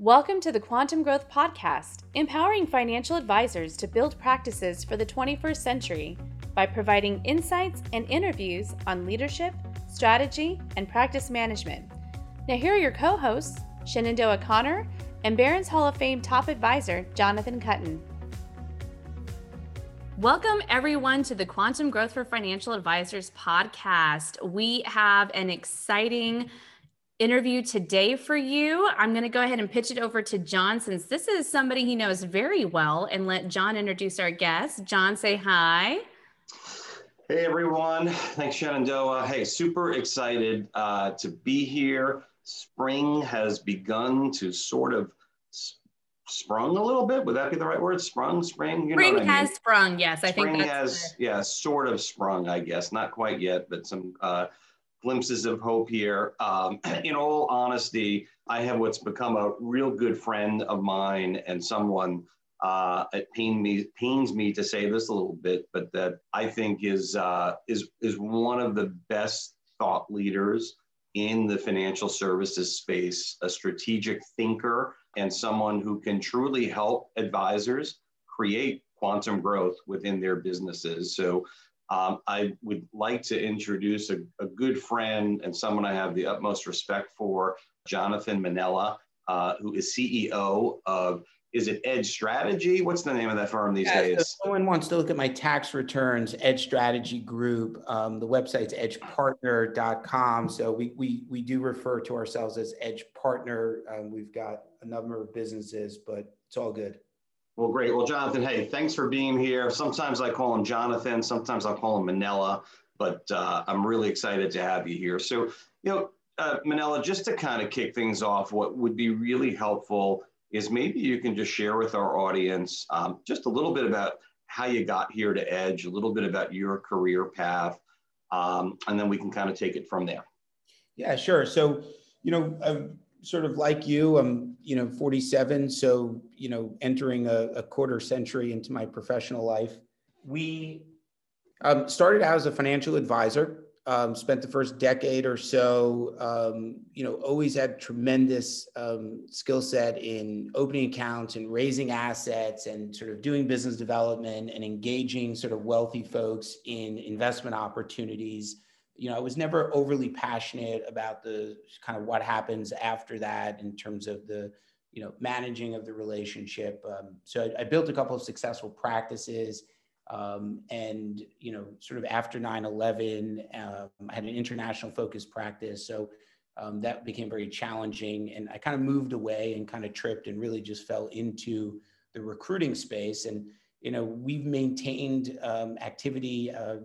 Welcome to the Quantum Growth Podcast, empowering financial advisors to build practices for the 21st century by providing insights and interviews on leadership, strategy, and practice management. Now, here are your co hosts, Shenandoah Connor and Barron's Hall of Fame top advisor, Jonathan Kuttin. Welcome, everyone, to the Quantum Growth for Financial Advisors podcast. We have an exciting interview today for you. I'm going to go ahead and pitch it over to John since this is somebody he knows very well and let John introduce our guest. John, say hi. Hey, everyone. Thanks, Shenandoah. Hey, super excited uh, to be here. Spring has begun to sort of sprung a little bit. Would that be the right word? Sprung, spring? You spring has mean? sprung. Yes, I think. spring think has, the... yeah, sort of sprung, I guess. Not quite yet, but some uh, glimpses of hope here. Um, in all honesty, I have what's become a real good friend of mine and someone uh, it pain me, pains me to say this a little bit, but that I think is, uh, is, is one of the best thought leaders in the financial services space, a strategic thinker, and someone who can truly help advisors create quantum growth within their businesses. So um, I would like to introduce a, a, good friend and someone I have the utmost respect for, Jonathan Manella, uh, who is CEO of is it Edge Strategy? What's the name of that firm these yeah, days? Someone wants to look at my tax returns, Edge Strategy Group. Um, the website's edgepartner.com. So we, we, we do refer to ourselves as Edge Partner. Um, we've got a number of businesses, but it's all good. Well, great. Well, Jonathan, hey, thanks for being here. Sometimes I call him Jonathan, sometimes I'll call him Manella, but uh, I'm really excited to have you here. So, you know, uh, Minella, just to kind of kick things off, what would be really helpful is maybe you can just share with our audience um, just a little bit about how you got here to Edge, a little bit about your career path, um, and then we can kind of take it from there. Yeah, sure. So, you know, I'm sort of like you, I'm, you know, 47. So, you know, entering a, a quarter century into my professional life. We um, started out as a financial advisor um, spent the first decade or so, um, you know, always had tremendous um, skill set in opening accounts and raising assets and sort of doing business development and engaging sort of wealthy folks in investment opportunities. You know, I was never overly passionate about the kind of what happens after that in terms of the, you know, managing of the relationship. Um, so I, I built a couple of successful practices um, and, you know, sort of after 9 11, um, I had an international focused practice. So um, that became very challenging. And I kind of moved away and kind of tripped and really just fell into the recruiting space. And, you know, we've maintained um, activity uh,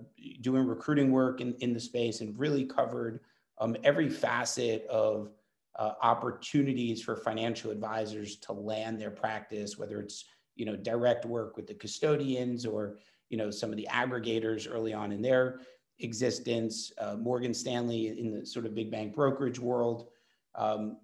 doing recruiting work in, in the space and really covered um, every facet of uh, opportunities for financial advisors to land their practice, whether it's you know direct work with the custodians or you know some of the aggregators early on in their existence uh, morgan stanley in the sort of big bank brokerage world. Um,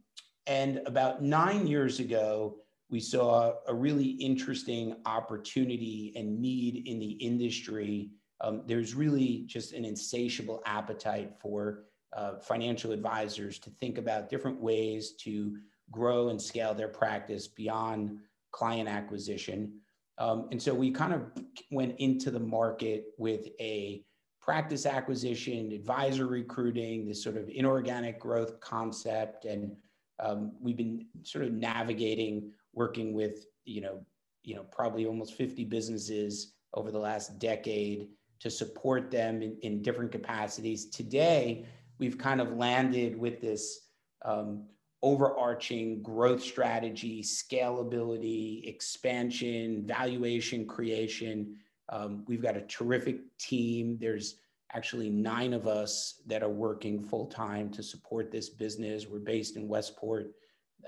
and about nine years ago we saw a really interesting opportunity and need in the industry um, there's really just an insatiable appetite for uh, financial advisors to think about different ways to grow and scale their practice beyond client acquisition. Um, and so we kind of went into the market with a practice acquisition, advisor recruiting, this sort of inorganic growth concept. And um, we've been sort of navigating, working with, you know, you know, probably almost 50 businesses over the last decade to support them in, in different capacities. Today, we've kind of landed with this um, overarching growth strategy, scalability, expansion, valuation creation. Um, we've got a terrific team. There's actually nine of us that are working full time to support this business. We're based in Westport,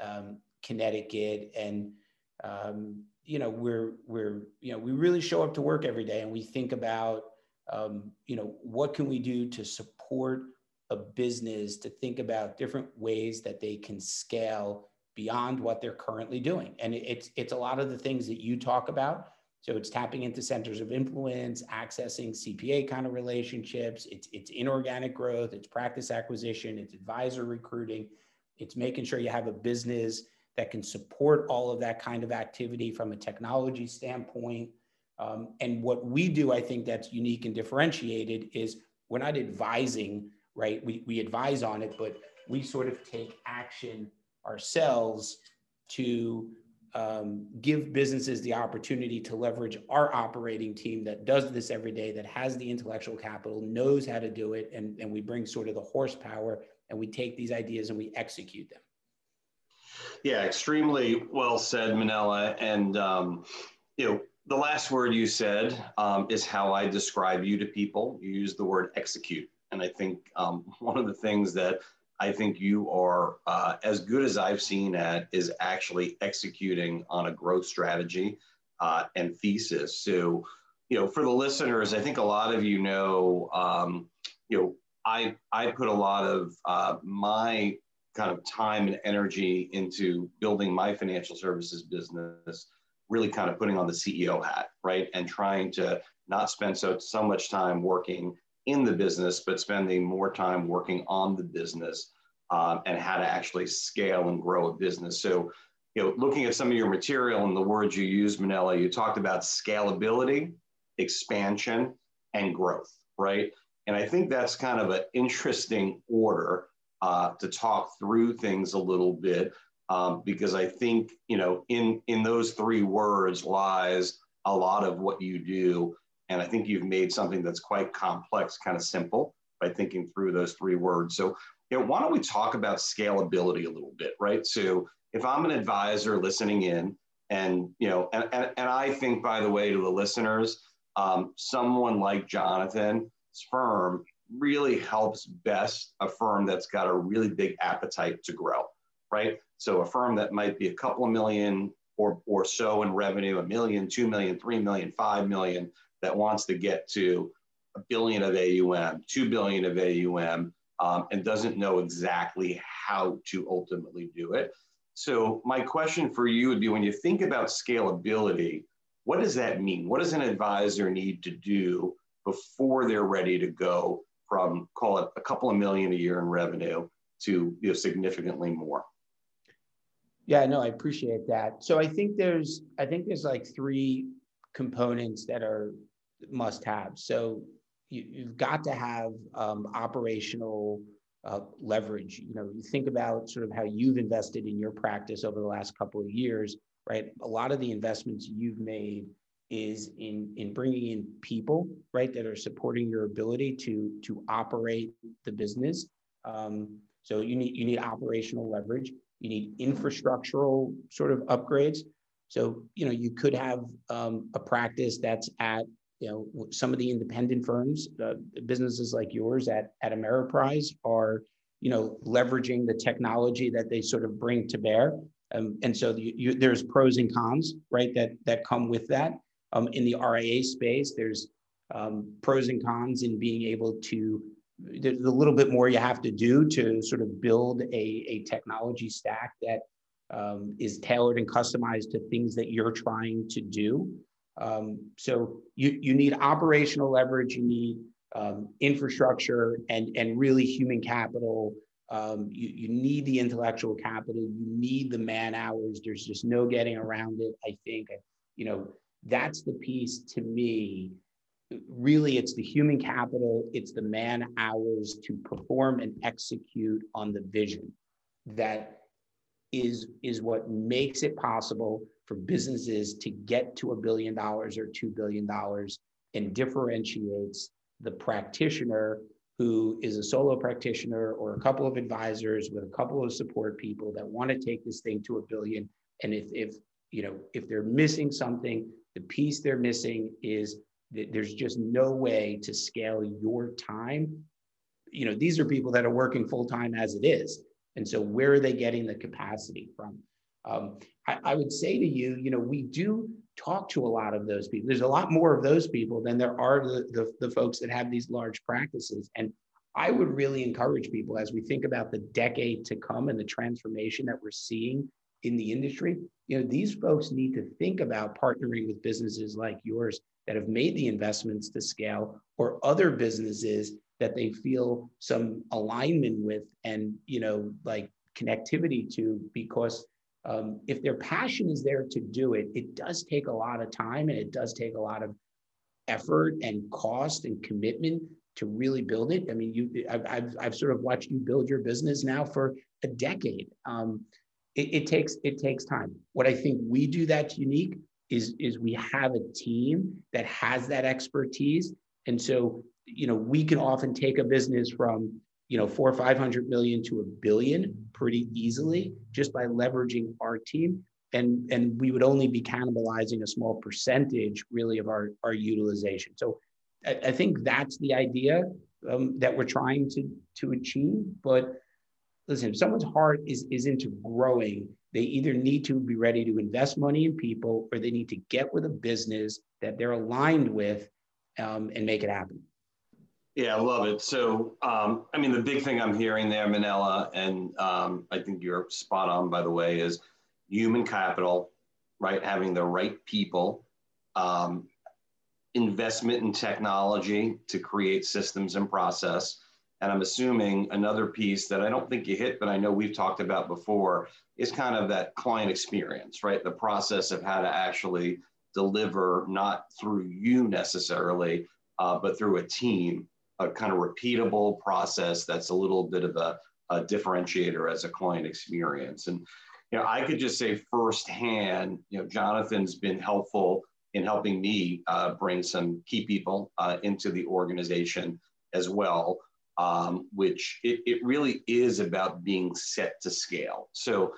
um, Connecticut, and um, you know we're we're you know we really show up to work every day and we think about um, you know what can we do to support a business to think about different ways that they can scale beyond what they're currently doing. And it's it's a lot of the things that you talk about. So it's tapping into centers of influence, accessing CPA kind of relationships, it's it's inorganic growth, it's practice acquisition, it's advisor recruiting, it's making sure you have a business that can support all of that kind of activity from a technology standpoint. Um, and what we do, I think that's unique and differentiated is we're not advising, right? We, we advise on it, but we sort of take action ourselves to um, give businesses the opportunity to leverage our operating team that does this every day, that has the intellectual capital, knows how to do it, and, and we bring sort of the horsepower and we take these ideas and we execute them. Yeah, extremely well said, Manella. And um, you know, the last word you said um, is how I describe you to people. You use the word execute, and I think um, one of the things that I think you are uh, as good as I've seen at is actually executing on a growth strategy uh, and thesis. So, you know, for the listeners, I think a lot of you know, um, you know, I I put a lot of uh, my kind of time and energy into building my financial services business, really kind of putting on the CEO hat, right, and trying to not spend so so much time working in the business, but spending more time working on the business um, and how to actually scale and grow a business. So, you know, looking at some of your material and the words you used, Manella, you talked about scalability, expansion, and growth, right? And I think that's kind of an interesting order uh, to talk through things a little bit um, because I think you know in in those three words lies a lot of what you do, and I think you've made something that's quite complex kind of simple by thinking through those three words. So you know, why don't we talk about scalability a little bit, right? So if I'm an advisor listening in, and you know, and and, and I think by the way to the listeners, um, someone like Jonathan's firm really helps best a firm that's got a really big appetite to grow, right? So a firm that might be a couple of million or, or so in revenue, a million, two million, three million, five million, that wants to get to a billion of AUM, two billion of AUM, um, and doesn't know exactly how to ultimately do it. So my question for you would be when you think about scalability, what does that mean? What does an advisor need to do before they're ready to go from call it a couple of million a year in revenue to you know, significantly more. Yeah, no, I appreciate that. So I think there's I think there's like three components that are must have. So you, have got to have um, operational uh, leverage. You know, you think about sort of how you've invested in your practice over the last couple of years, right? A lot of the investments you've made is in in bringing in people right that are supporting your ability to to operate the business. Um, so you need you need operational leverage. You need infrastructural sort of upgrades. So you know you could have um, a practice that's at you know some of the independent firms uh, businesses like yours at at ameriprise are you know leveraging the technology that they sort of bring to bear. Um, and so the, you, there's pros and cons right that that come with that um, in the RIA space, there's um, pros and cons in being able to, there's a little bit more you have to do to sort of build a, a technology stack that um, is tailored and customized to things that you're trying to do. Um, so you, you need operational leverage, you need um, infrastructure and, and really human capital. Um, you, you need the intellectual capital, you need the man hours. There's just no getting around it. I think, you know, that's the piece to me really it's the human capital it's the man hours to perform and execute on the vision that is is what makes it possible for businesses to get to a billion dollars or two billion dollars and differentiates the practitioner who is a solo practitioner or a couple of advisors with a couple of support people that want to take this thing to a billion. And if if you know if they're missing something the piece they're missing is that there's just no way to scale your time. You know, these are people that are working full time as it is. And so, where are they getting the capacity from? Um, I, I, would say to you, you know, we do talk to a lot of those people. There's a lot more of those people than there are the, the, the folks that have these large practices. And I would really encourage people as we think about the decade to come and the transformation that we're seeing in the industry, you know, these folks need to think about partnering with businesses like yours that have made the investments to scale or other businesses that they feel some alignment with and, you know, like connectivity to because um, if their passion is there to do it, it does take a lot of time and it does take a lot of effort and cost and commitment to really build it. I mean, you, I've, I've, I've sort of watched you build your business now for a decade. Um, it, it takes it takes time. What I think we do that's unique is is we have a team that has that expertise, and so you know we can often take a business from you know four or five hundred million to a billion pretty easily just by leveraging our team. And and we would only be cannibalizing a small percentage really of our our utilization. So i, I think that's the idea um, that we're trying to to achieve but listen if someone's heart is is into growing they either need to be ready to invest money in people or they need to get with a business that they're aligned with um, and make it happen yeah, I love it. So, um, I mean, the big thing I'm hearing there, Manella, and um, I think you're spot on, by the way, is human capital, right? Having the right people, um, investment in technology to create systems and process. And I'm assuming another piece that I don't think you hit, but I know we've talked about before, is kind of that client experience, right? The process of how to actually deliver, not through you necessarily, uh, but through a team a kind of repeatable process that's a little bit of a, a differentiator as a client experience. And you know, I could just say firsthand, you know, Jonathan's been helpful in helping me uh, bring some key people uh, into the organization as well, um, which it, it really is about being set to scale. So,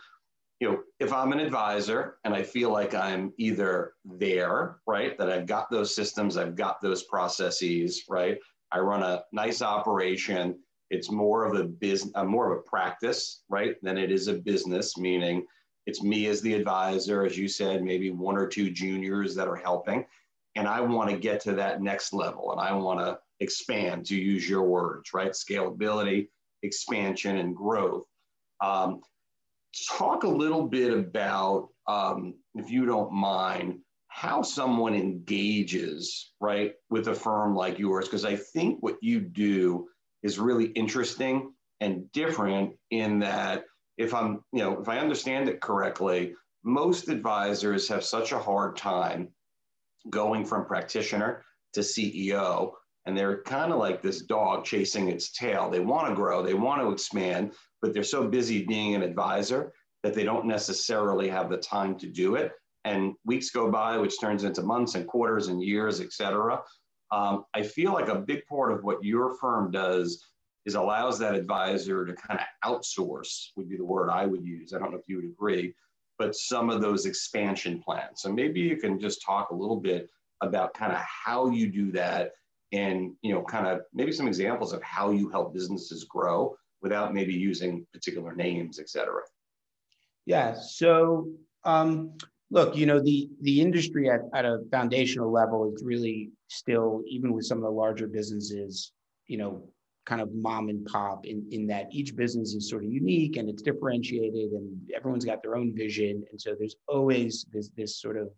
you know, if I'm an advisor and I feel like I'm either there, right, that I've got those systems, I've got those processes, right, I run a nice operation. It's more of a business, uh, more of a practice, right, than it is a business. Meaning, it's me as the advisor, as you said, maybe one or two juniors that are helping, and I want to get to that next level, and I want to expand, to use your words, right? Scalability, expansion, and growth. Um, talk a little bit about, um, if you don't mind, how someone engages right with a firm like yours because i think what you do is really interesting and different in that if i'm you know if i understand it correctly most advisors have such a hard time going from practitioner to ceo and they're kind of like this dog chasing its tail they want to grow they want to expand but they're so busy being an advisor that they don't necessarily have the time to do it and weeks go by, which turns into months and quarters and years, et cetera. Um, I feel like a big part of what your firm does is allows that advisor to kind of outsource, would be the word I would use. I don't know if you would agree, but some of those expansion plans. So maybe you can just talk a little bit about kind of how you do that and you know kind of maybe some examples of how you help businesses grow without maybe using particular names et cetera yeah so um, look, you know, the the industry at, at a foundational level is really still, even with some of the larger businesses, you know, kind of mom and pop in, in that each business is sort of unique and it's differentiated and everyone's got their own vision. And so there's always this this sort of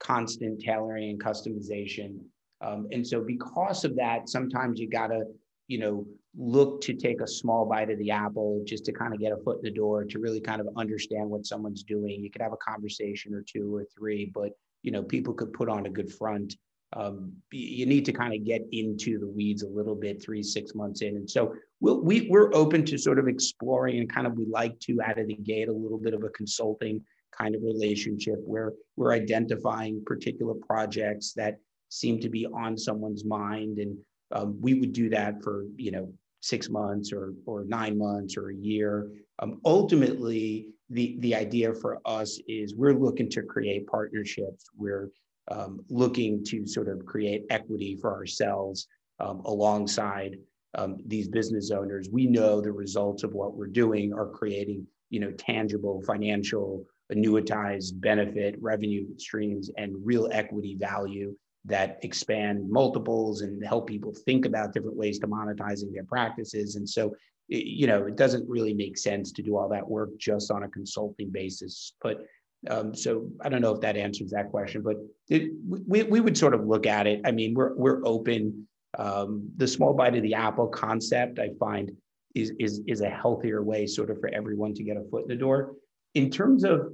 constant tailoring and customization. Um, and so because of that, sometimes you gotta, you know, look to take a small bite of the apple just to kind of get a foot in the door to really kind of understand what someone's doing. You could have a conversation or two or three, but you know, people could put on a good front. Um, you need to kind of get into the weeds a little bit three, six months in. And so we'll, we, we're open to sort of exploring and kind of we like to out of the gate a little bit of a consulting kind of relationship where we're identifying particular projects that seem to be on someone's mind and um, we would do that for you know six months or or nine months or a year. Um, ultimately, the the idea for us is we're looking to create partnerships. We're um, looking to sort of create equity for ourselves um, alongside um, these business owners. We know the results of what we're doing are creating you know tangible financial annuitized benefit revenue streams and real equity value that expand multiples and help people think about different ways to monetizing their practices. And so, you know, it doesn't really make sense to do all that work just on a consulting basis. But um, so I don't know if that answers that question, but it, we, we would sort of look at it. I mean, we're, we're open. Um, the small bite of the apple concept, I find, is, is, is a healthier way sort of for everyone to get a foot in the door. In terms of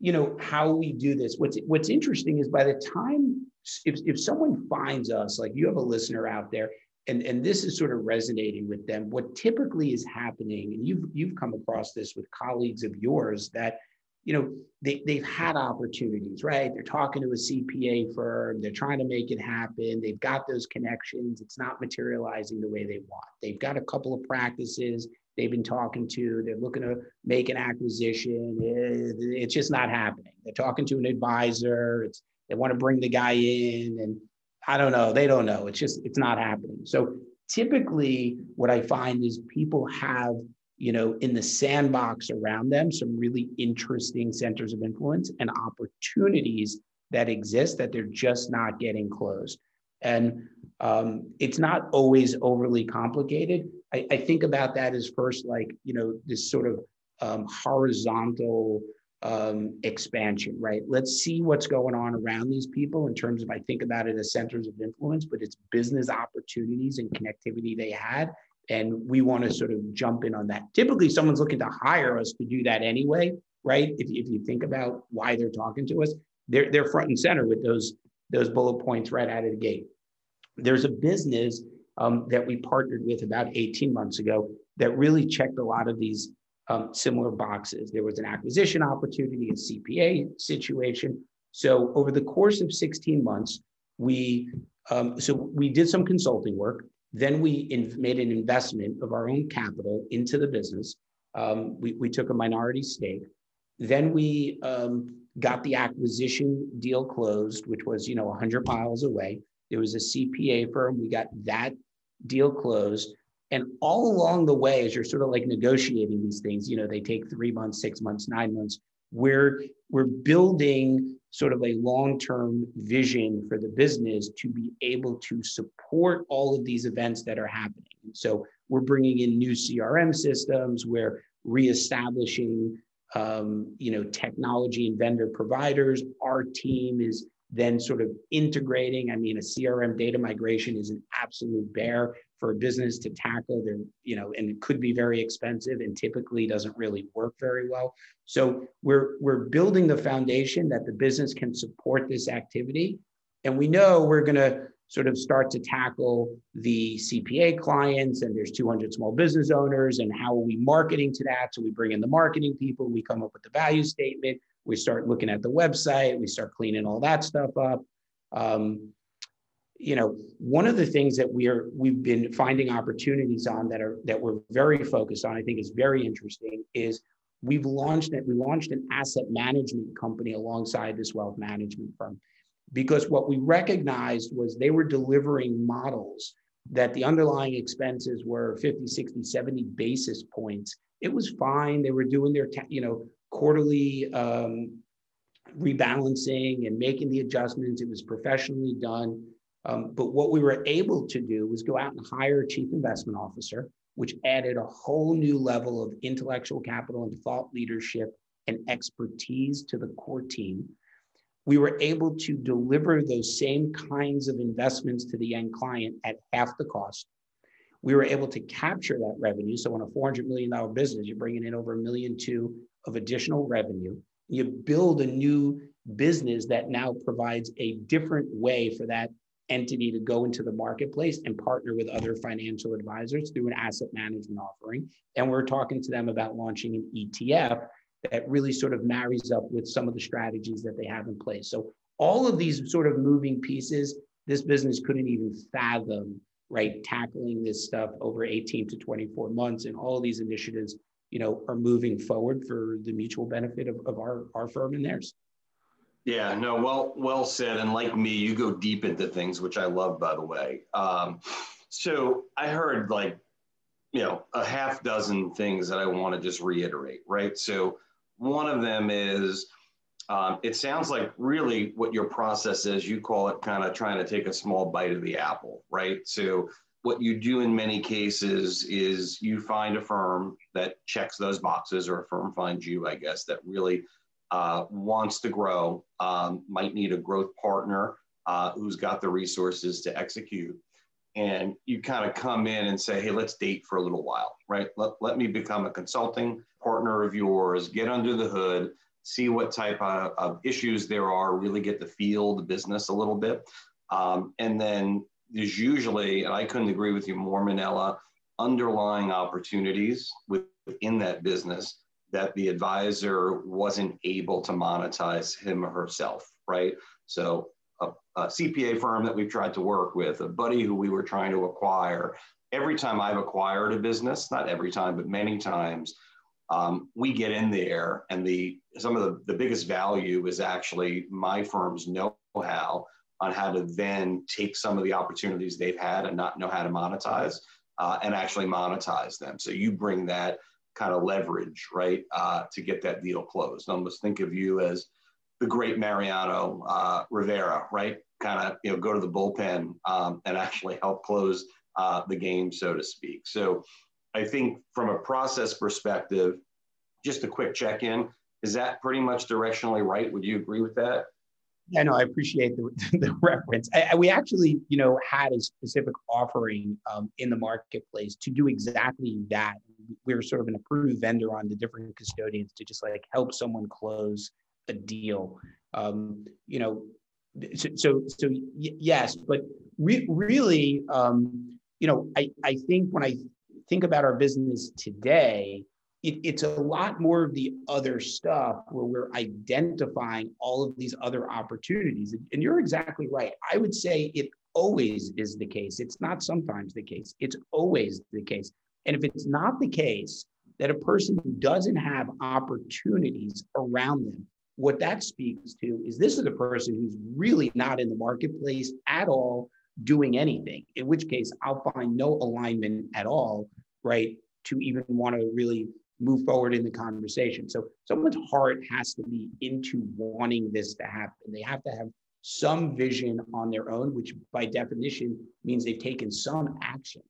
you know, how we do this. What's what's interesting is by the time if, if someone finds us, like you have a listener out there, and, and this is sort of resonating with them, what typically is happening, and you've you've come across this with colleagues of yours that you know they, they've had opportunities right? They're talking to a cpa firm they're trying to make it happen they've got those connections it's not materializing the way they want. They've got a couple of practices they've been talking to they're looking to make an acquisition eh, it's just not happening. They're talking to an advisor it's they want to bring the guy in and i don't know they don't know it's just it's not happening so typically what i find is people have you know, in the sandbox around them, some really interesting centers of influence and opportunities that exist that they're just not getting closed. And um, it's not always overly complicated. I, I, think about that as first, like, you know, this sort of um, horizontal um, expansion, right? Let's see what's going on around these people in terms of, I think about it as centers of influence, but it's business opportunities and connectivity they had and we want to sort of jump in on that. Typically, someone's looking to hire us to do that anyway, right? If, if you think about why they're talking to us, they're, they're front and center with those, those bullet points right out of the gate. There's a business um, that we partnered with about 18 months ago that really checked a lot of these um, similar boxes. There was an acquisition opportunity, a CPA situation. So over the course of 16 months, we um, so we did some consulting work then we in, made an investment of our own capital into the business. Um, we, we took a minority stake. Then we um, got the acquisition deal closed, which was you know 100 miles away. There was a CPA firm. We got that deal closed. And all along the way, as you're sort of like negotiating these things, you know, they take three months, six months, nine months. We're we're building sort of a long-term vision for the business to be able to support all of these events that are happening. so we're bringing in new CRM systems. We're reestablishing, um, you know, technology and vendor providers. Our team is then sort of integrating. I mean, a CRM data migration is an absolute bear for a business to tackle. There, you know, and it could be very expensive and typically doesn't really work very well. So we're we're building the foundation that the business can support this activity, and we know we're going to sort of start to tackle the CPA clients and there's 200 small business owners and how are we marketing to that? So we bring in the marketing people, we come up with the value statement, we start looking at the website, we start cleaning all that stuff up. Um, you know, one of the things that we are we've been finding opportunities on that are that we're very focused on, I think is very interesting, is we've launched it. We launched an asset management company alongside this wealth management firm, because what we recognized was they were delivering models that the underlying expenses were 50, 60, 70 basis points. It was fine. They were doing their, you know, quarterly um, rebalancing and making the adjustments. It was professionally done. Um, but what we were able to do was go out and hire a chief investment officer, which added a whole new level of intellectual capital and thought leadership and expertise to the core team. We were able to deliver those same kinds of investments to the end client at half the cost. We were able to capture that revenue. So, on a $400 million business, you're bringing in over a million two of additional revenue. You build a new business that now provides a different way for that entity to go into the marketplace and partner with other financial advisors through an asset management offering. And we're talking to them about launching an ETF that really sort of marries up with some of the strategies that they have in place. So all of these sort of moving pieces, this business couldn't even fathom, right, tackling this stuff over 18 to 24 months. And all of these initiatives, you know, are moving forward for the mutual benefit of, of our, our firm and theirs. Yeah, no, well, well said. And like me, you go deep into things, which I love, by the way. Um, so I heard like, you know, a half dozen things that I want to just reiterate, right? So one of them is, um, it sounds like really what your process is. You call it kind of trying to take a small bite of the apple, right? So what you do in many cases is you find a firm that checks those boxes, or a firm finds you, I guess, that really uh, wants to grow, um, might need a growth partner uh, who's got the resources to execute. And you kind of come in and say, hey, let's date for a little while, right? Let, let me become a consulting partner of yours, get under the hood, see what type of, of issues there are, really get the feel the business a little bit. Um, and then there's usually, and I couldn't agree with you more, Manella, underlying opportunities within that business that the advisor wasn't able to monetize him or herself, right? So a, a, CPA firm that we've tried to work with, a buddy who we were trying to acquire. Every time I've acquired a business, not every time, but many times, um, we get in there and the some of the, the biggest value is actually my firm's know-how on how to then take some of the opportunities they've had and not know how to monetize uh, and actually monetize them. So you bring that kind of leverage, right, uh, to get that deal closed. Almost think of you as the great Mariano uh, Rivera, right? Kind of, you know, go to the bullpen um, and actually help close uh, the game, so to speak. So I think from a process perspective, just a quick check in. Is that pretty much directionally right? Would you agree with that? Yeah, no, I appreciate the, the reference. I, I, we actually, you know, had a specific offering um, in the marketplace to do exactly that. We were sort of an approved vendor on the different custodians to just like help someone close a deal. Um, you know, so so, so y- yes, but re- really, um, you know, I I think when I think about our business today, it, it's a lot more of the other stuff where we're identifying all of these other opportunities. And you're exactly right. I would say it always is the case. It's not sometimes the case, it's always the case. And if it's not the case that a person doesn't have opportunities around them, what that speaks to is this is a person who's really not in the marketplace at all doing anything, in which case I'll find no alignment at all, right, to even want to really move forward in the conversation. So someone's heart has to be into wanting this to happen. They have to have some vision on their own, which by definition means they've taken some action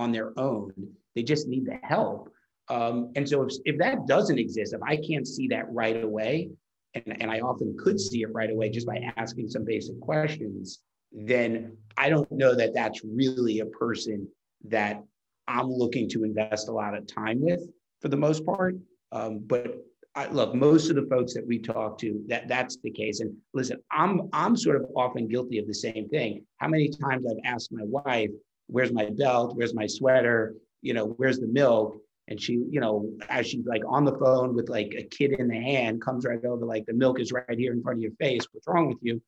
on their own. They just need the help. Um, and so if, if that doesn't exist, if I can't see that right away, and, and I often could see it right away just by asking some basic questions, then I don't know that that's really a person that I'm looking to invest a lot of time with for the most part. Um, but I, look, most of the folks that we talk to, that that's the case. And listen, I'm I'm sort of often guilty of the same thing. How many times I've asked my wife, "Where's my belt? Where's my sweater? You know, where's the milk?" And she, you know, as she's like on the phone with like a kid in the hand, comes right over, like the milk is right here in front of your face. What's wrong with you?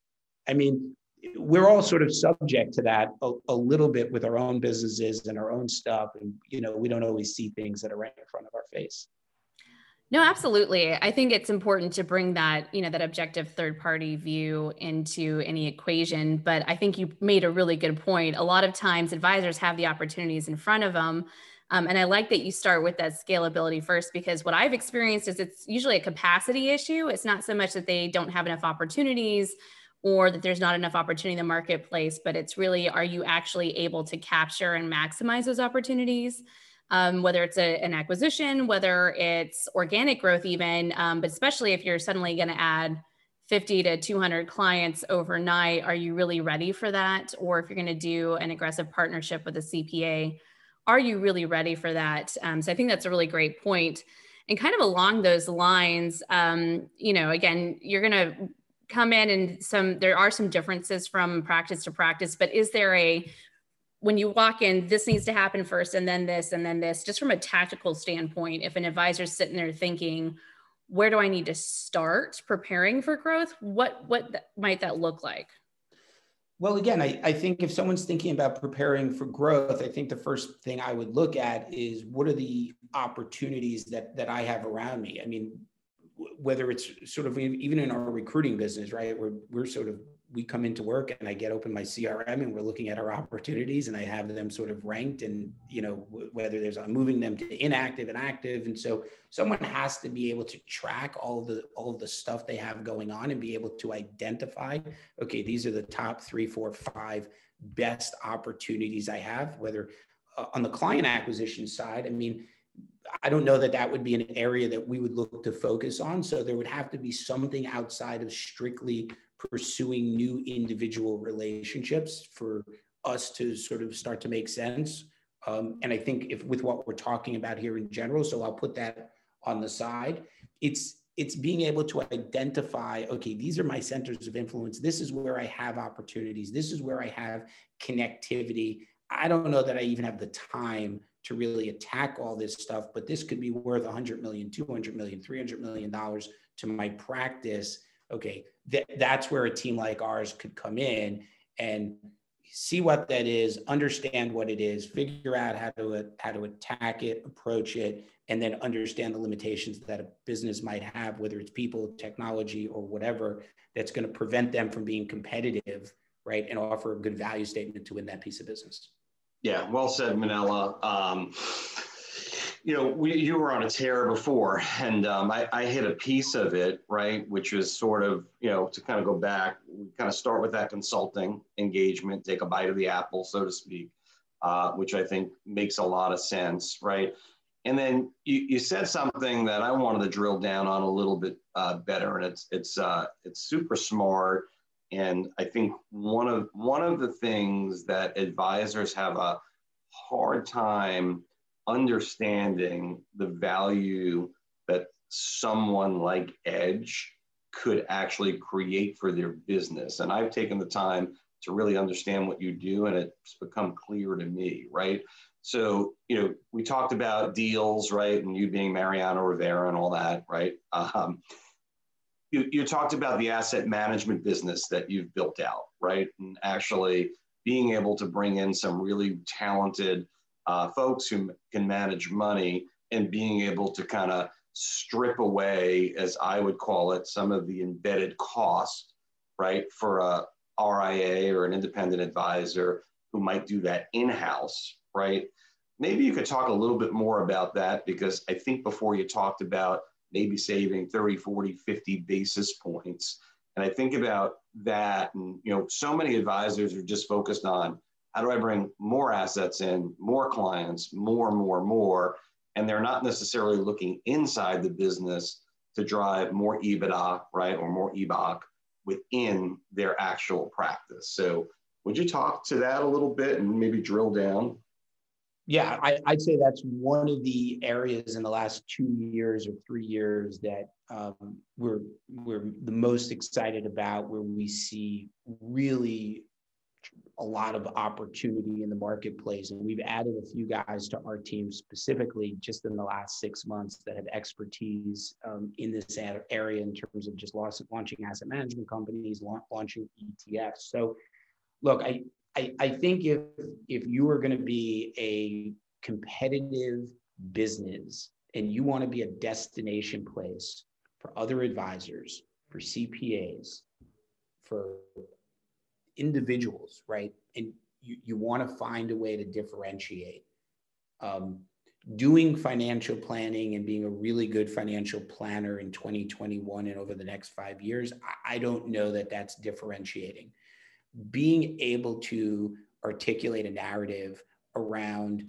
I mean, we're all sort of subject to that a, a, little bit with our own businesses and our own stuff and you know we don't always see things that are right in front of our face no absolutely i think it's important to bring that you know that objective third party view into any equation but i think you made a really good point a lot of times advisors have the opportunities in front of them um, and I like that you start with that scalability first because what I've experienced is it's usually a capacity issue. It's not so much that they don't have enough opportunities or that there's not enough opportunity in the marketplace, but it's really are you actually able to capture and maximize those opportunities? Um, whether it's a, an acquisition, whether it's organic growth, even, um, but especially if you're suddenly going to add 50 to 200 clients overnight, are you really ready for that? Or if you're going to do an aggressive partnership with a CPA, are you really ready for that? Um, so I think that's a really great point. And kind of along those lines, um, you know, again, you're going to come in and some there are some differences from practice to practice but is there a when you walk in this needs to happen first and then this and then this just from a tactical standpoint if an advisor's sitting there thinking where do i need to start preparing for growth? What what th- might that look like? Well again I, I think if someone's thinking about preparing for growth i think the first thing i would look at is what are the opportunities that that i have around me? I mean whether it's sort of even in our recruiting business, right? We're, we're sort of, we come into work and I get open my CRM and we're looking at our opportunities and I have them sort of ranked and, you know, whether there's, I'm moving them to inactive and active. And so someone has to be able to track all the, all the stuff they have going on and be able to identify, okay, these are the top three, four, five best opportunities I have, whether uh, on the client acquisition side, I mean, I don't know that that would be an area that we would look to focus on. So there would have to be something outside of strictly pursuing new individual relationships for us to sort of start to make sense. Um, and I think if with what we're talking about here in general, so I'll put that on the side. It's it's being able to identify okay these are my centers of influence this is where i have opportunities this is where i have connectivity i don't know that i even have the time to really attack all this stuff but this could be worth 100 million 200 million 300 million dollars to my practice okay th- that's where a team like ours could come in and see what that is understand what it is figure out how to how to attack it approach it and then understand the limitations that a business might have, whether it's people, technology, or whatever, that's going to prevent them from being competitive, right? And offer a good value statement to win that piece of business. Yeah, well said, Manella. Um, you know, we, you were on a tear before, and um, I, I, hit a piece of it, right, which was sort of, you know, to kind of go back, we kind of start with that consulting engagement, take a bite of the apple, so to speak, uh, which I think makes a lot of sense, right? And then you, you said something that I wanted to drill down on a little bit uh, better, and it's it's uh, it's super smart. And I think one of one of the things that advisors have a hard time understanding the value that someone like Edge could actually create for their business. And I've taken the time to really understand what you do, and it's become clear to me, right? So, you know, we talked about deals, right? And you being Mariano Rivera and all that, right? Um, you, you talked about the asset management business that you've built out, right? And actually being able to bring in some really talented uh, folks who can manage money and being able to kind of strip away, as I would call it, some of the embedded cost, right, for a RIA or an independent advisor who might do that in house, right? Maybe you could talk a little bit more about that because I think before you talked about maybe saving 30, 40, 50 basis points. And I think about that, and you know, so many advisors are just focused on how do I bring more assets in, more clients, more, more, more, and they're not necessarily looking inside the business to drive more EBITDA, right, or more EBOC within their actual practice. So, would you talk to that a little bit and maybe drill down? Yeah, I, would say that's one of the areas in the last two years or three years that um, we're we're the most excited about, where we see really a lot of opportunity in the marketplace. And we've added a few guys to our team specifically just in the last six months that have expertise um, in this area in terms of just launching asset management companies, launching ETFs. So, look, I I, I think if if you are going to be a competitive business and you want to be a destination place for other advisors, for CPAs, for individuals, right? And you, you want to find a way to differentiate. Um, doing financial planning and being a really good financial planner in 2021 and over the next five years, I, I don't know that that's differentiating being able to articulate a narrative around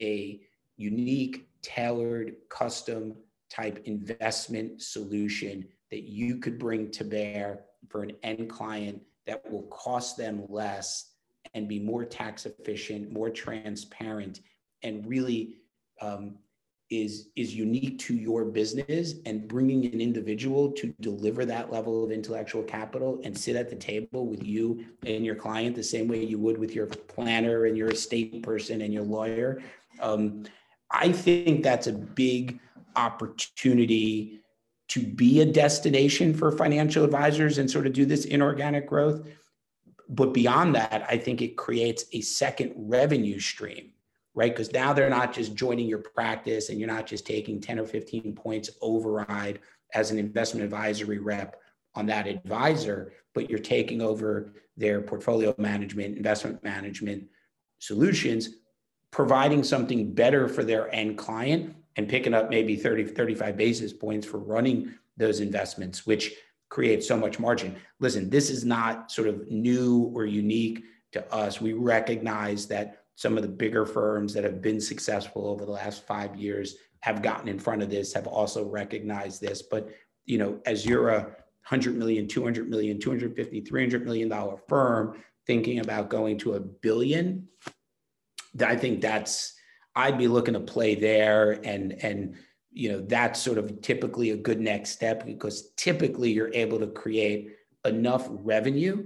a unique, tailored, custom type investment solution that you could bring to bear for an end client that will cost them less and be more tax efficient, more transparent, and really um, is is unique to your business and bringing an individual to deliver that level of intellectual capital and sit at the table with you and your client the same way you would with your planner and your estate person and your lawyer. Um, i think that's a big opportunity to be a destination for financial advisors and sort of do this inorganic growth but beyond that i think it creates a second revenue stream right? Because now they're not just joining your practice and you're not just taking 10 or 15 points override as an investment advisory rep on that advisor, but you're taking over their portfolio management, investment management solutions, providing something better for their end client and picking up maybe 30, 35 basis points for running those investments, which creates so much margin. Listen, this is not sort of new or unique to us. We recognize that some of the bigger firms that have been successful over the last five years have gotten in front of this, have also recognized this. But, you know, as you're a 100 million, 200 million, 250, 300 million dollar firm thinking about going to a billion, I think that's, I'd be looking to play there and, and you know that's sort of typically a good next step because typically you're able to create enough revenue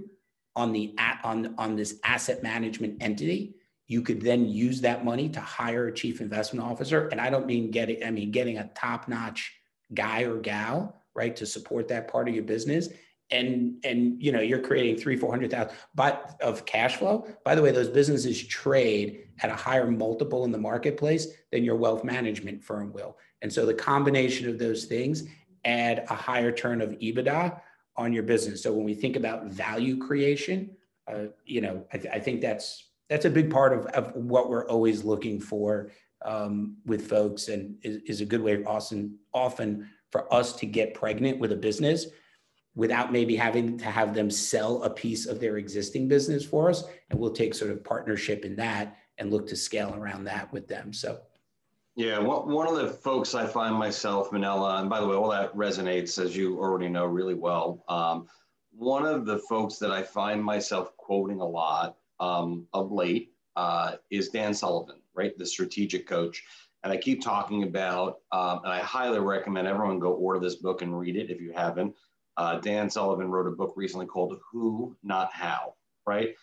on the on on this asset management entity. You could then use that money to hire a chief investment officer. And i don't mean getting i mean getting a top notch guy or gal right to support that part of your business and and you know you're creating three four hundred thousand but of cash flow. By the way those businesses trade at a higher multiple in the marketplace than your wealth management firm will. And so the combination of those things add a higher turn of ebitda on your business. So when we think about value creation uh, you know I, th- I, think that's that's a big part of, of what we're always looking for um, with folks and is, is a good way often often for us to get pregnant with a business without maybe having to have them sell a piece of their existing business for us. And we'll take sort of partnership in that and look to scale around that with them. So, yeah, one of the folks I find myself, Manella, and by the way, all that resonates as you already know really well. Um, one of the folks that I find myself quoting a lot um, of late uh, is Dan Sullivan, right? The strategic coach. And I keep talking about, um, and I highly recommend everyone go order this book and read it if you haven't. Uh, Dan Sullivan wrote a book recently called Who, Not How, right?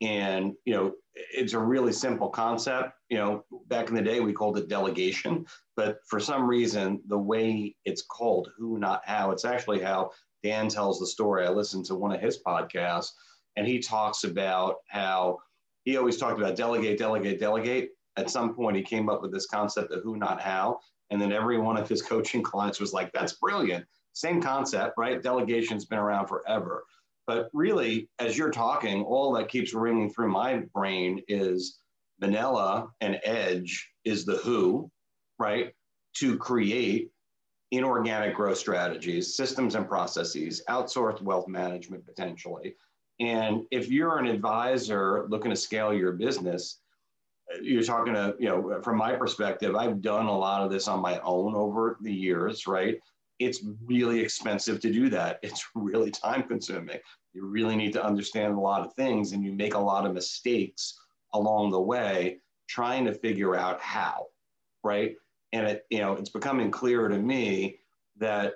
And, you know, it's a really simple concept. You know, back in the day, we called it delegation, but for some reason, the way it's called Who, Not How, it's actually how Dan tells the story. I listened to one of his podcasts, and he talks about how he always talked about delegate, delegate, delegate. At some point, he came up with this concept of who, not how. And then every one of his coaching clients was like, that's brilliant. Same concept, right? Delegation's been around forever. But really, as you're talking, all that keeps ringing through my brain is Manella and edge is the who, right? To create inorganic growth strategies, systems and processes, outsourced wealth management potentially. And if you're an advisor looking to scale your business, you're talking to, you know, from my perspective, I've done a lot of this on my own over the years, right? It's really expensive to do that. It's really time consuming. You really need to understand a lot of things and you make a lot of mistakes along the way trying to figure out how, right? And it, you know, it's becoming clear to me that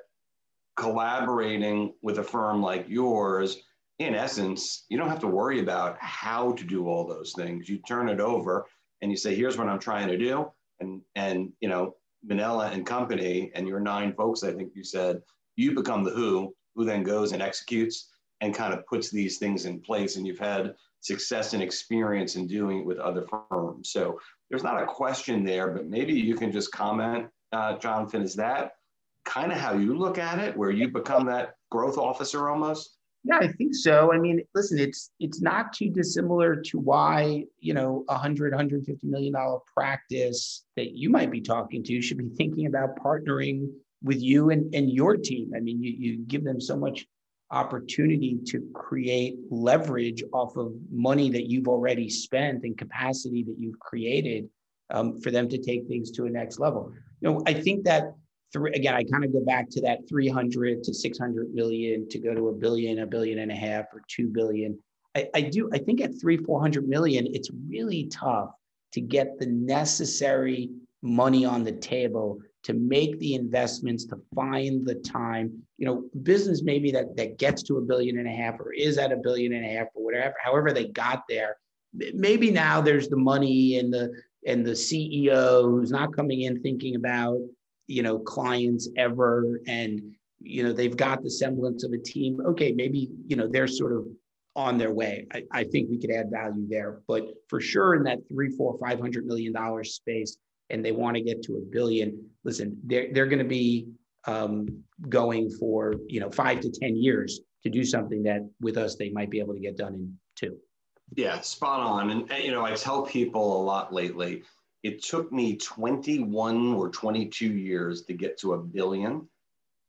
collaborating with a firm like yours, in essence, you don't have to worry about how to do all those things. You turn it over and you say, here's what I'm trying to do. And, and, you know, Manella and company and your nine folks, I think you said, you become the who, who then goes and executes and kind of puts these things in place. And you've had success and experience in doing it with other firms. So there's not a question there, but maybe you can just comment, uh, Jonathan, is that kind of how you look at it, where you become that growth officer almost? Yeah, I think so. I mean, listen, it's it's not too dissimilar to why you know a hundred, hundred fifty million dollar practice that you might be talking to should be thinking about partnering with you and, and your team. I mean, you you give them so much opportunity to create leverage off of money that you've already spent and capacity that you've created um, for them to take things to a next level. You know, I think that three again i kind of go back to that 300 to 600 million to go to a billion a billion and a half or 2 billion. I, I do i think at 3 400 million it's really tough to get the necessary money on the table to make the investments to find the time. You know business maybe that that gets to a billion and a half or is at a billion and a half or whatever however they got there maybe now there's the money and the and the ceo who's not coming in thinking about you know clients ever and you know they've got the semblance of a team. Okay maybe you know they're sort of on their way. I, I think we could add value there. But for sure in that three four five hundred million dollar space and they want to get to a billion listen they're, they're going to be um, going for you know five to ten years to do something that with us they might be able to get done in two. Yeah spot on. And you know i tell people a lot lately it took me 21 or 22 years to get to a billion,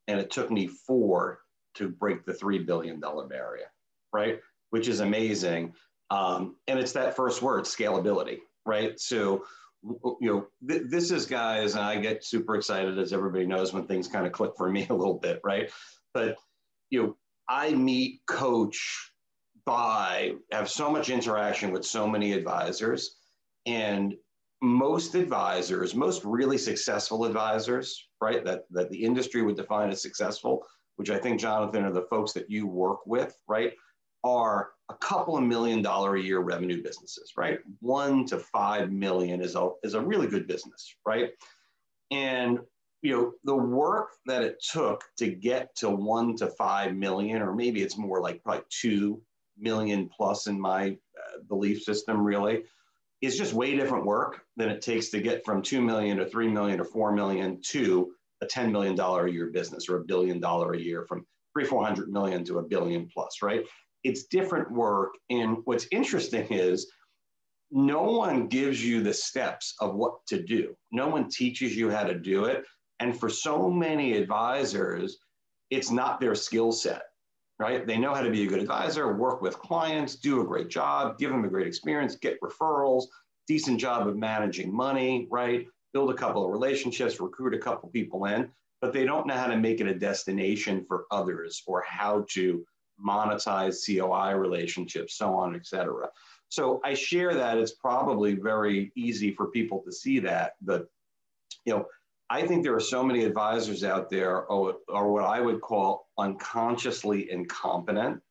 and it took me four to break the $3 billion barrier, right? Which is amazing. Um, and it's that first word, scalability, right? So, you know, th- this is guys, and I get super excited, as everybody knows, when things kind of click for me a little bit, right? But, you know, I meet, coach, buy, have so much interaction with so many advisors. And most advisors, most really successful advisors, right? That that the industry would define as successful, which I think Jonathan are the folks that you work with, right? Are a couple of million dollar a year revenue businesses, right? One to five million is a is a really good business, right? And you know the work that it took to get to one to five million, or maybe it's more like probably two million plus in my uh, belief system, really, is just way different work than it takes to get from 2 million to 3 million to 4 million to a $10 million a year business or a billion dollar a year from three, 400 million to a billion plus, right? It's different work. And what's interesting is no one gives you the steps of what to do. No one teaches you how to do it. And for so many advisors, it's not their skill set right? They know how to be a good advisor, work with clients, do a great job, give them a great experience, get referrals, decent job of managing money, right? Build a couple of relationships, recruit a couple people in, but they don't know how to make it a destination for others or how to monetize COI relationships, so on, et cetera. So I share that it's probably very easy for people to see that, but you know, I think there are so many advisors out there or, what I would call unconsciously incompetent,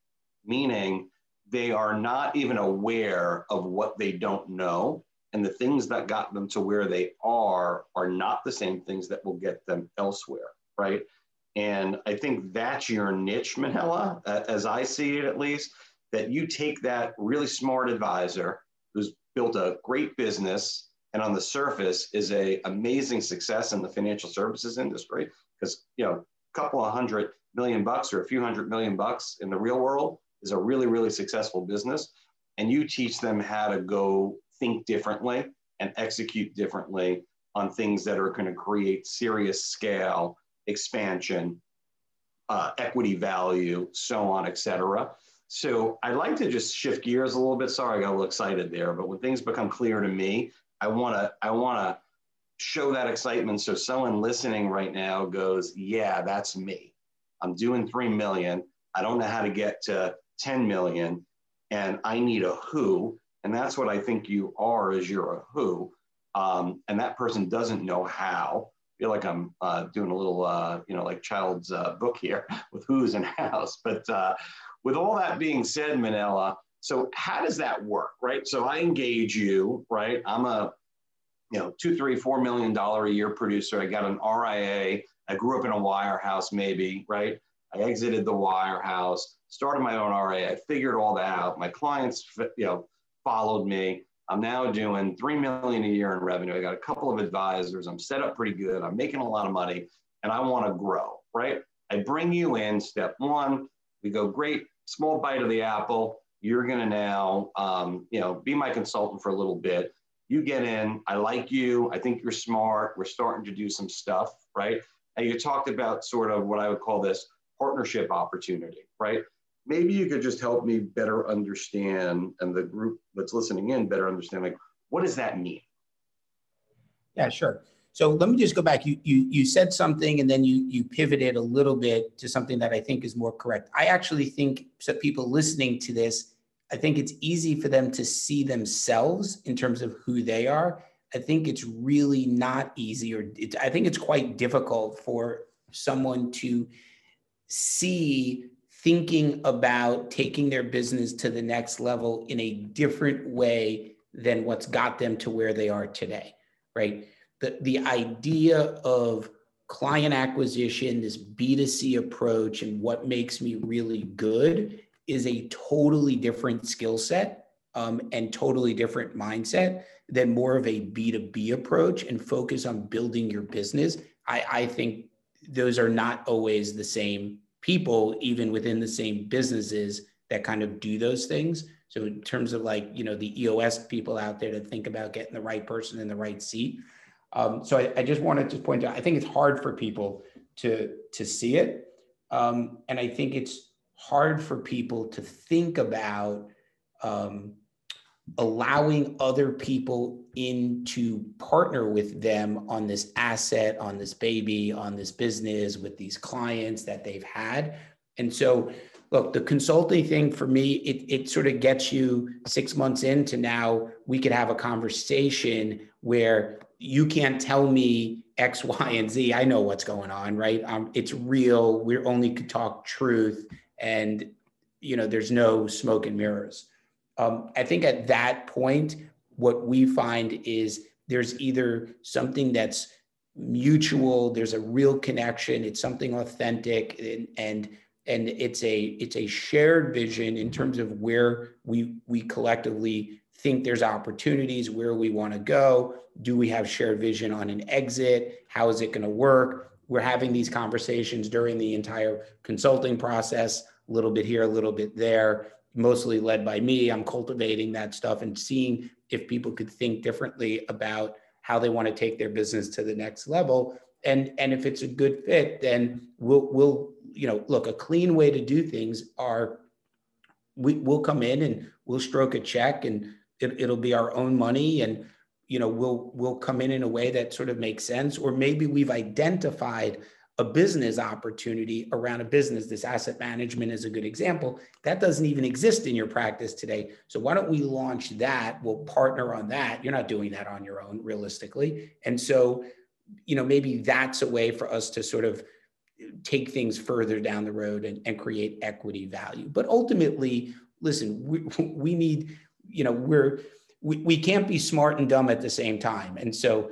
meaning they are not even aware of what they don't know. And the things that got them to where they are are not the same things that will get them elsewhere, right? And I think that's your niche, Manella, as I see it at least, that you take that really smart advisor who's built a great business and on the surface is a amazing success in the financial services industry because you know a couple of hundred million bucks or a few hundred million bucks in the real world is a really really successful business. And you teach them how to go think differently and execute differently on things that are going to create serious scale expansion uh, equity value so on et cetera. So i'd like to just shift gears a little bit. Sorry i got a little excited there but when things become clear to me I want to I want to show that excitement so someone listening right now goes, "Yeah, that's me. I'm doing 3 million. I don't know how to get to 10 million and I need a who." And that's what I think you are is you're a who. Um, and that person doesn't know how. I feel like I'm uh, doing a little, uh, you know, like child's uh, book here with who's and hows. But uh, with all that being said, Manella, so how does that work, right? So I engage you, right? I'm a, you know, two, three, four million dollar a year producer. I got an RIA. I grew up in a wirehouse, maybe, right? I exited the wirehouse, started my own RIA. I figured all that out. My clients, you know, followed me. I'm now doing three million a year in revenue. I got a couple of advisors. I'm set up pretty good. I'm making a lot of money, and I want to grow, right? I bring you in. Step one, we go great, small bite of the apple you're going to now, um, you know, be my consultant for a little bit. You get in. I like you. I think you're smart. We're starting to do some stuff, right? And you talked about sort of what I would call this partnership opportunity, right? Maybe you could just help me better understand, and the group that's listening in better understand, like, what does that mean? Yeah, sure. So let me just go back. You you you said something and then you you pivoted a little bit to something that I think is more correct. I actually think so people listening to this, I think it's easy for them to see themselves in terms of who they are. I think it's really not easy or it, I think it's quite difficult for someone to see thinking about taking their business to the next level in a different way than what's got them to where they are today, right? The, the idea of client acquisition, this B2C approach, and what makes me really good is a totally different skill set um, and totally different mindset than more of a B2B approach and focus on building your business. I, I think those are not always the same people, even within the same businesses that kind of do those things. So, in terms of like, you know, the EOS people out there to think about getting the right person in the right seat, um, so I, I, just wanted to point out, I think it's hard for people to, to see it. Um, and I think it's hard for people to think about um, allowing other people in to partner with them on this asset, on this baby, on this business, with these clients that they've had. And so, look, the consulting thing for me, it, it sort of gets you six months into now, we could have a conversation where you can't tell me X, Y, and Z. I know what's going on, right? Um, it's real. We only could talk truth, and you know, there's no smoke and mirrors. Um, I think at that point, what we find is there's either something that's mutual, there's a real connection, it's something authentic, and, and and it's a it's a shared vision in terms of where we we collectively think there's opportunities where we want to go. Do we have shared vision on an exit? How is it going to work? We're having these conversations during the entire consulting process a little bit here a little bit there mostly led by me. I'm cultivating that stuff and seeing if people could think differently about how they want to take their business to the next level. And and if it's a good fit then we'll we'll you know, look, a clean way to do things are we, we'll come in and we'll stroke a check and it, it'll be our own money and you know we'll we'll come in in a way that sort of makes sense. Or maybe we've identified a business opportunity around a business. This asset management is a good example. That doesn't even exist in your practice today. So why don't we launch that? We'll partner on that. You're not doing that on your own realistically. And so you know maybe that's a way for us to sort of take things further down the road and, and create equity value. But ultimately, listen, we, we need, you know, we're, we, we can't be smart and dumb at the same time. And so,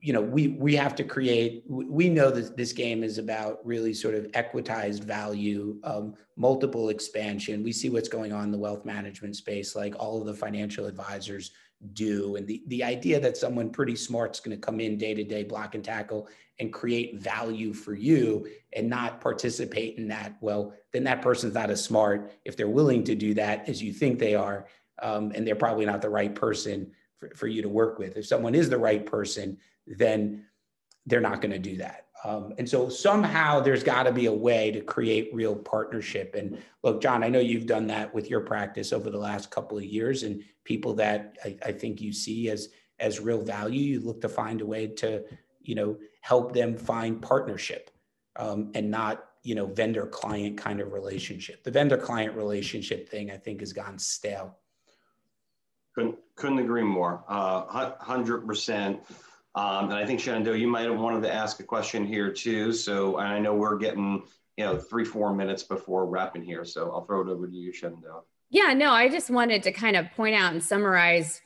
you know, we, we have to create, we know that this game is about really sort of equitized value, um, multiple expansion. We see what's going on in the wealth management space, like all of the financial advisors do. And the, the idea that someone pretty smart is going to come in day to day, block and tackle, and create value for you and not participate in that, well, then that person's not as smart if they're willing to do that as you think they are. Um, and they're probably not the right person for, for you to work with. If someone is the right person, then they're not going to do that. Um, and so somehow there's got to be a way to create real partnership. And look, John, I know you've done that with your practice over the last couple of years, and people that I, I think you see as as real value, you look to find a way to you know, help them find partnership um, and not, you know, vendor client kind of relationship. The vendor client relationship thing, I think, has gone stale. Couldn't, couldn't agree more. Uh, 100%. Um, and I think Shenandoah, you might have wanted to ask a question here too. So I know we're getting, you know, three, four minutes before wrapping here. So I'll throw it over to you, Shenandoah. Yeah, no, I just wanted to kind of point out and summarize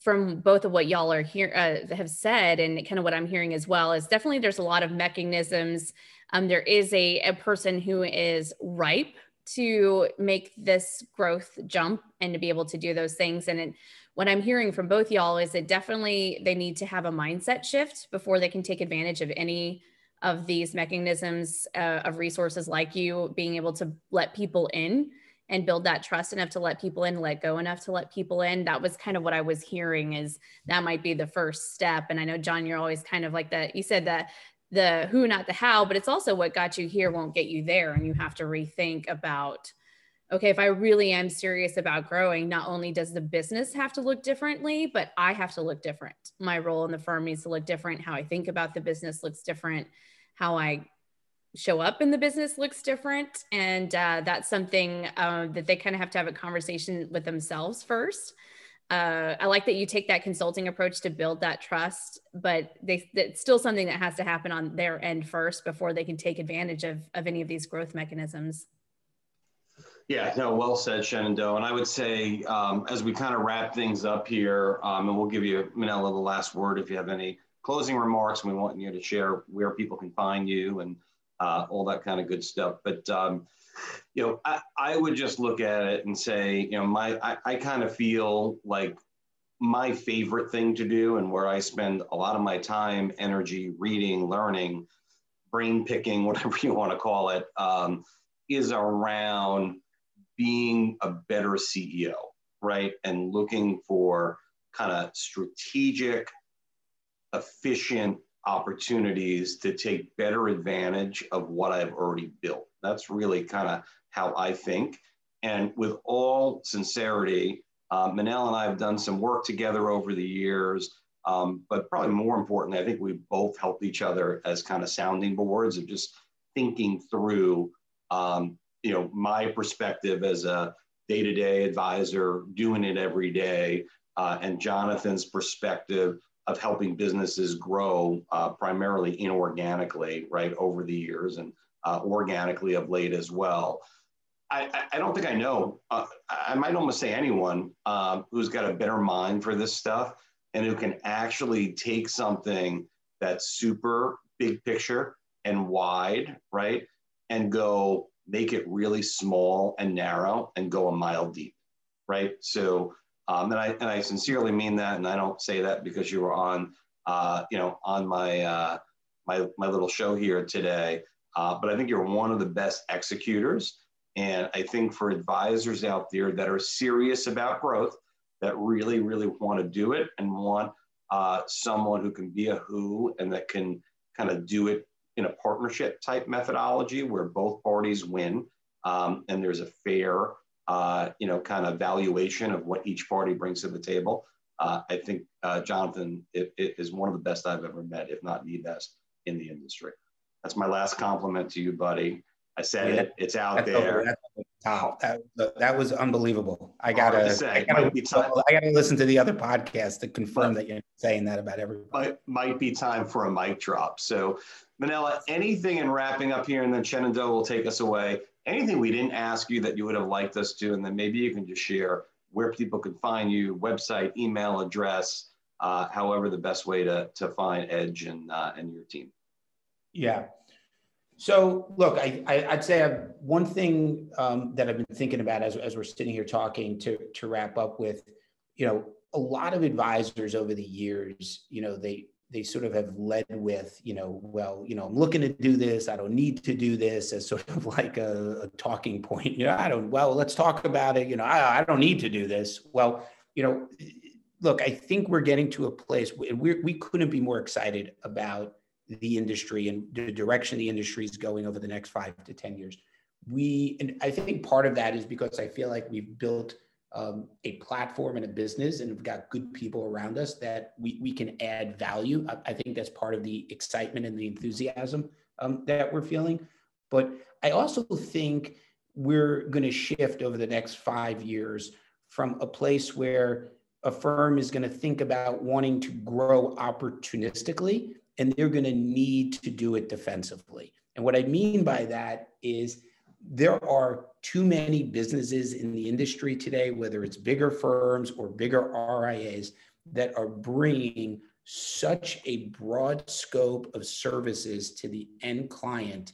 from both of what y'all are here uh, have said and kind of what I'm hearing as well is definitely there's a lot of mechanisms. Um, there is a, a person who is ripe to make this growth jump and to be able to do those things. And it, what I'm hearing from both y'all is that definitely they need to have a mindset shift before they can take advantage of any of these mechanisms uh, of resources like you being able to let people in and build that trust enough to let people in, let go enough to let people in. That was kind of what I was hearing is that might be the first step. And I know John, you're always kind of like that. You said that the who, not the how, but it's also what got you here won't get you there. And you have to rethink about, okay, if I really am serious about growing, not only does the business have to look differently, but I have to look different. My role in the firm needs to look different. How I think about the business looks different. How I show up in the business looks different. And uh, that's something uh, that they kind of have to have a conversation with themselves first. Uh, I like that you take that consulting approach to build that trust, but they, it's still something that has to happen on their end first before they can take advantage of, of any of these growth mechanisms. Yeah, no, well said, Shenandoah. And I would say, um, as we kind of wrap things up here, um, and we'll give you, Manella, the last word if you have any closing remarks. We want you to share where people can find you and uh, all that kind of good stuff. But um, you know, I, I would just look at it and say, you know, my I, I kind of feel like my favorite thing to do and where I spend a lot of my time, energy, reading, learning, brain picking, whatever you want to call it, um, is around being a better CEO, right? And looking for kind of strategic, efficient opportunities to take better advantage of what I've already built. That's really kind of how I think. And with all sincerity, uh, Manel and I have done some work together over the years. Um, but probably more importantly, I think we both helped each other as kind of sounding boards of just thinking through, um, you know, my perspective as a day-to-day advisor, doing it every day, uh, and Jonathan's perspective of helping businesses grow uh, primarily inorganically, right, over the years and uh, organically of late as well. I, I don't think I know. Uh, I might almost say anyone um, who's got a better mind for this stuff and who can actually take something that's super big picture and wide, right, and go make it really small and narrow and go a mile deep, right? So um, and I and I sincerely mean that, and I don't say that because you were on, uh, you know, on my uh, my my little show here today. Uh, but I think you're one of the best executors, and I think for advisors out there that are serious about growth, that really really want to do it and want uh, someone who can be a who and that can kind of do it in a partnership type methodology where both parties win um, and there's a fair uh, you know, kind of valuation of what each party brings to the table. Uh, I think uh, Jonathan it, it is one of the best I've ever met, if not the best in the industry. That's my last compliment to you, buddy. I said yeah, it; it's out there. Top. That, that was unbelievable. I gotta, say, I gotta, I gotta listen to the other podcast to confirm that you're saying that about everybody. Might, might be time for a mic drop. So, Manella, anything in wrapping up here, and then Shenandoah will take us away anything we didn't ask you that you would have liked us to, and then maybe you can just share where people can find you, website, email address, uh, however the best way to, to find Edge and, uh, and your team. Yeah. So look, I, I, would say I've, one thing um, that I've been thinking about as, as we're sitting here talking to, to wrap up with, you know, a lot of advisors over the years, you know, they, they sort of have led with, you know, well, you know, I'm looking to do this. I don't need to do this as sort of like a, a talking point. You know, I don't, well, let's talk about it. You know, I, I don't need to do this. Well, you know, look, I think we're getting to a place where we we couldn't be more excited about the industry and the direction the industry is going over the next five to 10 years. We, and I think part of that is because I feel like we've built um, a platform and a business and we've got good people around us that we, we can add value. I, I think that's part of the excitement and the enthusiasm um, that we're feeling. But I also think we're going to shift over the next five years from a place where a firm is going to think about wanting to grow opportunistically and they're going to need to do it defensively. And what I mean by that is there are too many businesses in the industry today, whether it's bigger firms or bigger RIAs, that are bringing such a broad scope of services to the end client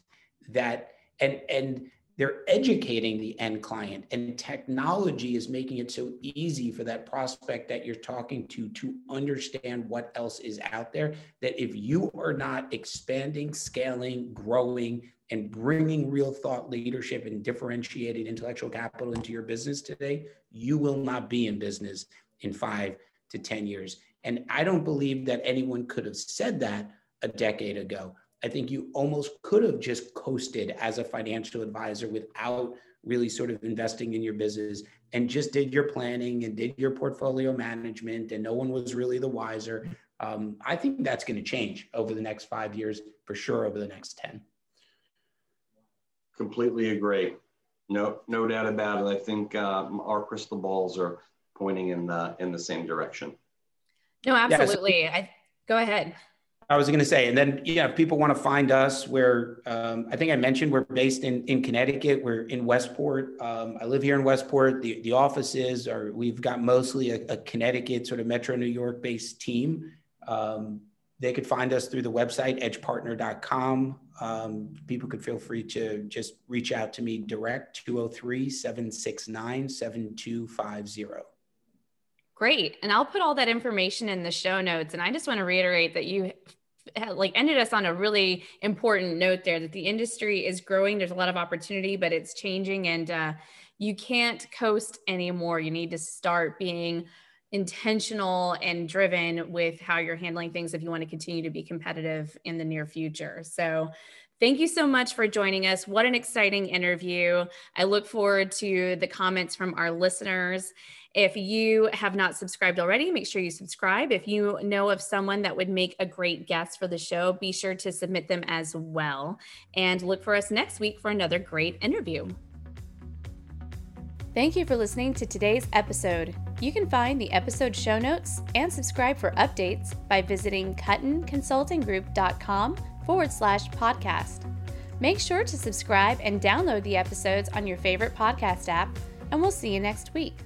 that and and they're educating the end client and technology is making it so easy for that prospect that you're talking to to understand what else is out there that if you are not expanding scaling growing and bringing real thought leadership and differentiated intellectual capital into your business today, you will not be in business in five to 10 years. And I don't believe that anyone could have said that a decade ago. I think you almost could have just coasted as a financial advisor without really sort of investing in your business and just did your planning and did your portfolio management and no one was really the wiser. Um, I think that's going to change over the next five years, for sure, over the next 10. Completely agree. No, no doubt about it. I think uh, our crystal balls are pointing in the in the same direction. No, absolutely. I go ahead. I was going to say, and then yeah, if people want to find us, where um, I think I mentioned we're based in in Connecticut. We're in Westport. Um, I live here in Westport. The the offices are we've got mostly a, a Connecticut sort of Metro New York based team. Um, they could find us through the website edgepartner.com. Um, people could feel free to just reach out to me direct 203 769 7250. Great. And I'll put all that information in the show notes. And I just want to reiterate that you like ended us on a really important note there that the industry is growing. There's a lot of opportunity, but it's changing and uh, you can't coast anymore. You need to start being intentional and driven with how you're handling things if you want to continue to be competitive in the near future. So, thank you so much for joining us. What an exciting interview. I look forward to the comments from our listeners. If you have not subscribed already, make sure you subscribe. If you know of someone that would make a great guest for the show, be sure to submit them as well. And look for us next week for another great interview. Thank you for listening to today's episode. You can find the episode show notes and subscribe for updates by visiting cuttonconsultinggroup.com forward slash podcast. Make sure to subscribe and download the episodes on your favorite podcast app, and we'll see you next week.